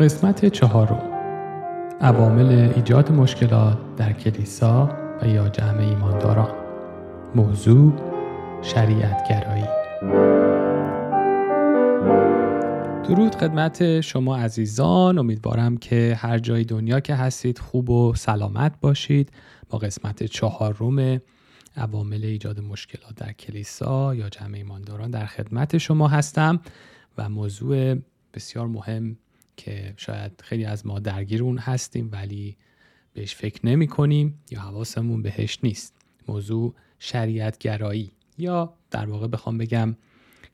قسمت چهارم. عوامل ایجاد مشکلات در کلیسا و یا جمع ایمانداران. موضوع شریعت گرایی درود خدمت شما عزیزان. امیدوارم که هر جای دنیا که هستید خوب و سلامت باشید. با قسمت چهارم عوامل ایجاد مشکلات در کلیسا یا جمع ایمانداران در خدمت شما هستم و موضوع بسیار مهم که شاید خیلی از ما درگیر اون هستیم ولی بهش فکر نمی کنیم یا حواسمون بهش نیست. موضوع شریعت گرایی یا در واقع بخوام بگم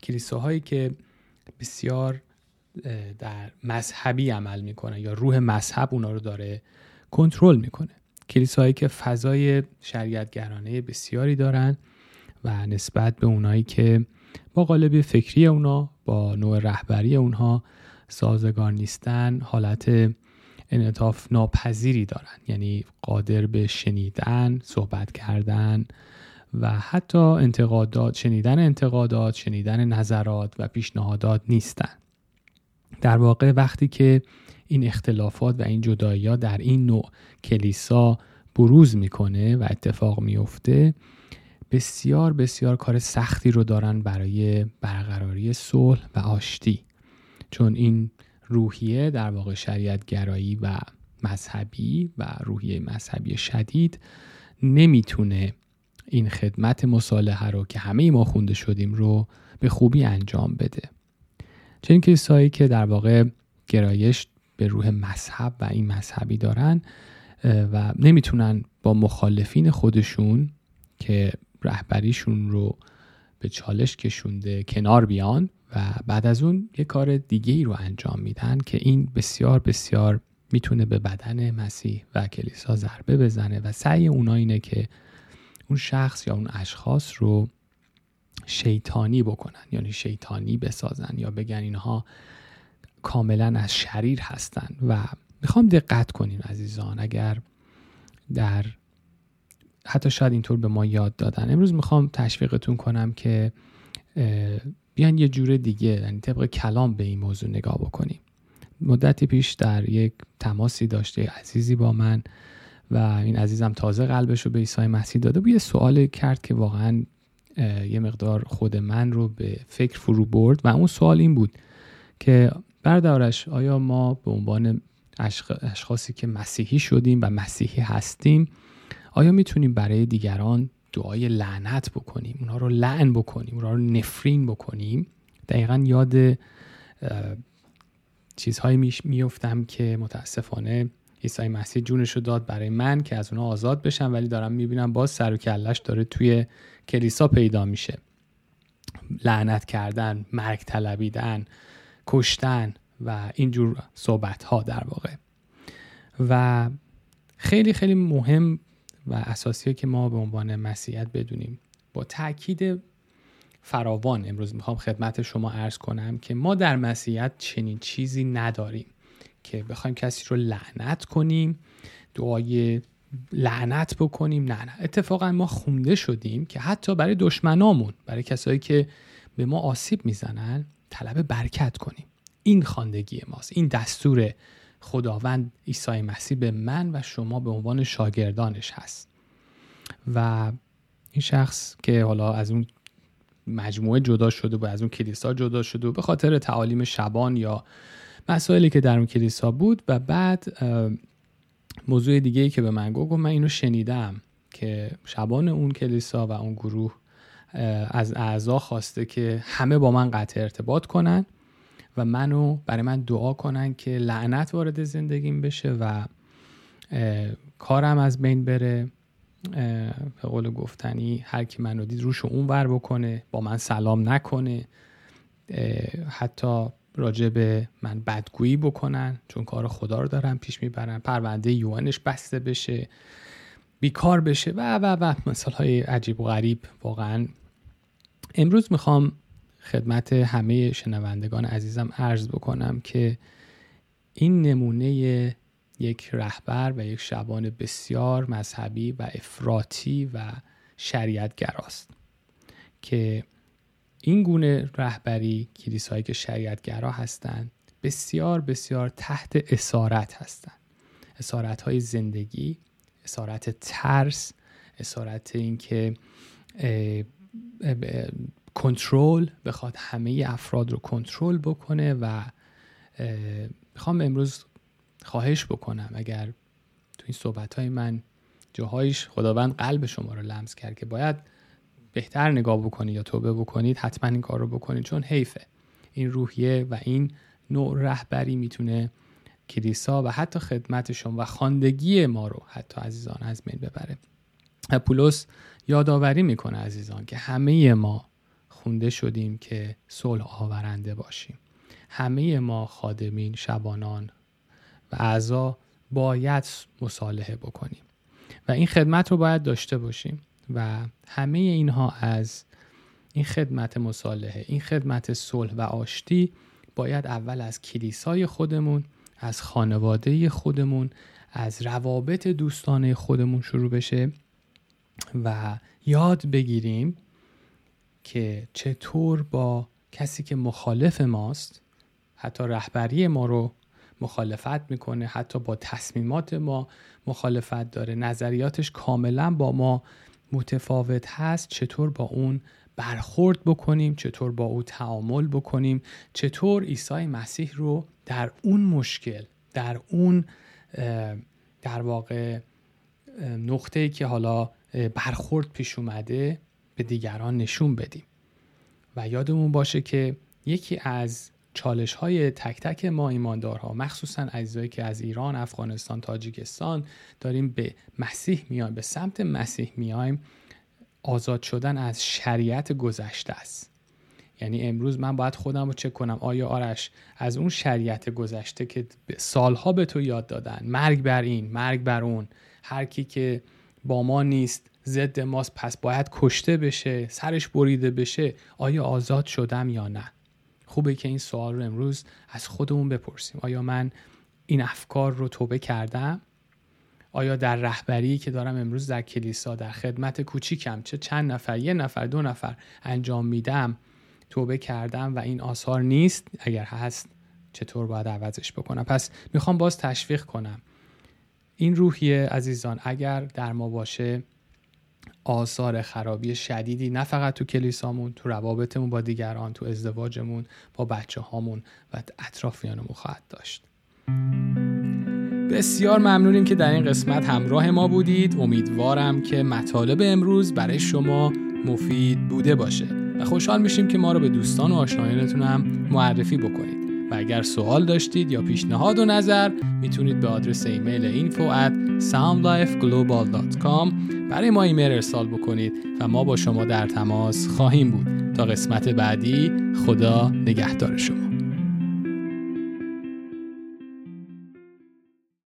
کلیساهایی که بسیار در مذهبی عمل می‌کنه یا روح مذهب اونا رو داره کنترل می‌کنه. کلیساهایی که فضای شریعتگرانه بسیاری دارن و نسبت به اونایی که با قالب فکری اونا با نوع رهبری اونها سازگار نیستن حالت انعطاف ناپذیری دارن. یعنی قادر به شنیدن صحبت کردن و حتی انتقادات شنیدن انتقادات شنیدن نظرات و پیشنهادات نیستن. در واقع وقتی که این اختلافات و این جدایی در این نوع کلیسا بروز می‌کنه و اتفاق میفته بسیار بسیار کار سختی رو دارن برای برقراری صلح و آشتی. چون این روحیه در واقع شریعت گرایی و مذهبی و روحیه مذهبی شدید نمی‌تونه این خدمت مصالحه رو که همه ما خونده شدیم رو به خوبی انجام بده. چنین کسایی که در واقع گرایش به روح مذهب و این مذهبی دارن و نمی‌تونن با مخالفین خودشون که رهبریشون رو به چالش کشونده کنار بیان و بعد از اون یه کار دیگه ای رو انجام میدن که این بسیار بسیار می‌تونه به بدن مسیح و کلیسا ضربه بزنه و سعی اونا اینه که اون شخص یا اون اشخاص رو شیطانی بکنن یعنی شیطانی بسازن یا بگن اینها کاملا از شریر هستن. و می‌خوام دقت کنیم عزیزان اگر در حتی شاید اینطور به ما یاد دادن. امروز می‌خوام تشویقتون کنم که بیان یه جور دیگه یعنی طبق کلام به این موضوع نگاه بکنیم. مدتی پیش در یک تماسی داشته عزیزی با من و این عزیزم تازه قلبش رو به عیسی مسیح داده بود. یه سوال کرد که واقعا یه مقدار خود من رو به فکر فرو برد و اون سوال این بود که بردارش آیا ما به عنوان اشخاصی که مسیحی شدیم و مسیحی هستیم آیا می‌تونیم برای دیگران دعای لعنت بکنیم اونها رو لعن بکنیم اونها رو نفرین بکنیم. دقیقا یاد چیزهایی میفتم که متاسفانه عیسی مسیح جونش رو داد برای من که از اونها آزاد بشم ولی دارم می‌بینم باز سر و کلش داره توی کلیسا پیدا میشه. لعنت کردن مرگ طلبیدن کشتن و اینجور صحبت ها در واقع. و خیلی خیلی مهم و اساسیه که ما به عنوان مسیحیت بدونیم. با تاکید فراوان امروز می‌خوام خدمت شما عرض کنم که ما در مسیحیت چنین چیزی نداریم که بخوایم کسی رو لعنت کنیم دعای لعنت بکنیم نه نه. اتفاقا ما خونده شدیم که حتی برای دشمنامون برای کسایی که به ما آسیب می‌زنن طلب برکت کنیم. این خواندگی ماست این دستور خداوند عیسی مسیح به من و شما به عنوان شاگردانش هست. و این شخص که حالا از اون مجموعه جدا شده و از اون کلیسا جدا شده و به خاطر تعالیم شبان یا مسائلی که در اون کلیسا بود و بعد موضوع دیگه ای که به من گفت من اینو شنیدم که شبان اون کلیسا و اون گروه از اعضا خواسته که همه با من قطع ارتباط کنن. و منو برای من دعا کنن که لعنت وارد زندگیم بشه و کارم از بین بره. به قول گفتنی هر کی منو دید روش اون ور بکنه با من سلام نکنه. حتی راجع به من بدگویی بکنن چون کار خدا رو دارن پیش می‌برن. پرونده یوانش بسته بشه بیکار بشه و و و مثال های عجیب و غریب. واقعا امروز می‌خوام خدمت همه شنوندگان عزیزم عرض بکنم که این نمونه یک رهبر و یک شبان بسیار مذهبی و افراطی و شریعتگراست که این گونه رهبری کلیسایی که شریعتگرا هستند بسیار بسیار تحت اسارت هستن. اسارت های زندگی اسارت ترس اسارت اینکه کنترل بخواد همه افراد رو کنترل بکنه و می‌خوام امروز خواهش بکنم اگر تو این صحبت های من جاهایش خداوند قلب شما رو لمس کرد که باید بهتر نگاه بکنید یا توبه بکنید حتما این کار رو بکنید. چون حیفه. این روحیه و این نوع رهبری می‌تونه کلیسا و حتی خدمتشون و خاندگی ما رو حتی عزیزان از بین ببره. پولس یادآوری می‌کنه عزیزان که همه ما خونده شدیم که صلح آورنده باشیم. همه ما خادمین شبانان و اعضا باید مصالحه بکنیم و این خدمت رو باید داشته باشیم و همه اینها از این خدمت مصالحه این خدمت صلح و آشتی باید اول از کلیسای خودمون از خانواده خودمون از روابط دوستانه خودمون شروع بشه و یاد بگیریم که چطور با کسی که مخالف ماست حتی رهبری ما رو مخالفت می‌کنه حتی با تصمیمات ما مخالفت داره نظریاتش کاملا با ما متفاوت هست چطور با اون برخورد بکنیم چطور با او تعامل بکنیم چطور عیسی مسیح رو در اون مشکل در اون در واقع نقطه که حالا برخورد پیش اومده به دیگران نشون بدیم. و یادمون باشه که یکی از چالش های تک تک ما ایماندارها مخصوصا عزیزایی که از ایران، افغانستان، تاجیکستان داریم به مسیح میایم به سمت مسیح میایم آزاد شدن از شریعت گذشته است. یعنی امروز من باید خودم رو چک کنم. آیا آرش از اون شریعت گذشته که سالها به تو یاد دادن مرگ بر این مرگ بر اون هر کی که با ما نیست ضد ماست پس باید کشته بشه سرش بریده بشه آیا آزاد شدم یا نه؟ خوبه که این سوال رو امروز از خودمون بپرسیم. آیا من این افکار رو توبه کردم؟ آیا در رهبری که دارم امروز در کلیسا در خدمت کوچیکم چه چند نفر یه نفر دو نفر انجام میدم توبه کردم و این آثار نیست؟ اگر هست چطور باید عوضش بکنم؟ پس می‌خوام باز تشویق کنم. این روحیه عزیزان اگر در ما باشه آثار خرابی شدیدی نه فقط تو کلیسامون تو روابطمون با دیگران تو ازدواجمون با بچه هامون و اطرافیانمون خواهد داشت. بسیار ممنونیم که در این قسمت همراه ما بودید. امیدوارم که مطالب امروز برای شما مفید بوده باشه. و خوشحال میشیم که ما رو به دوستان و آشنایانتون هم معرفی بکنید. اگر سوال داشتید یا پیشنهاد و نظر می‌تونید به آدرس ایمیل info at soundlifeglobal.com برای ما ایمیل ارسال بکنید و ما با شما در تماس خواهیم بود. تا قسمت بعدی خدا نگهدار شما.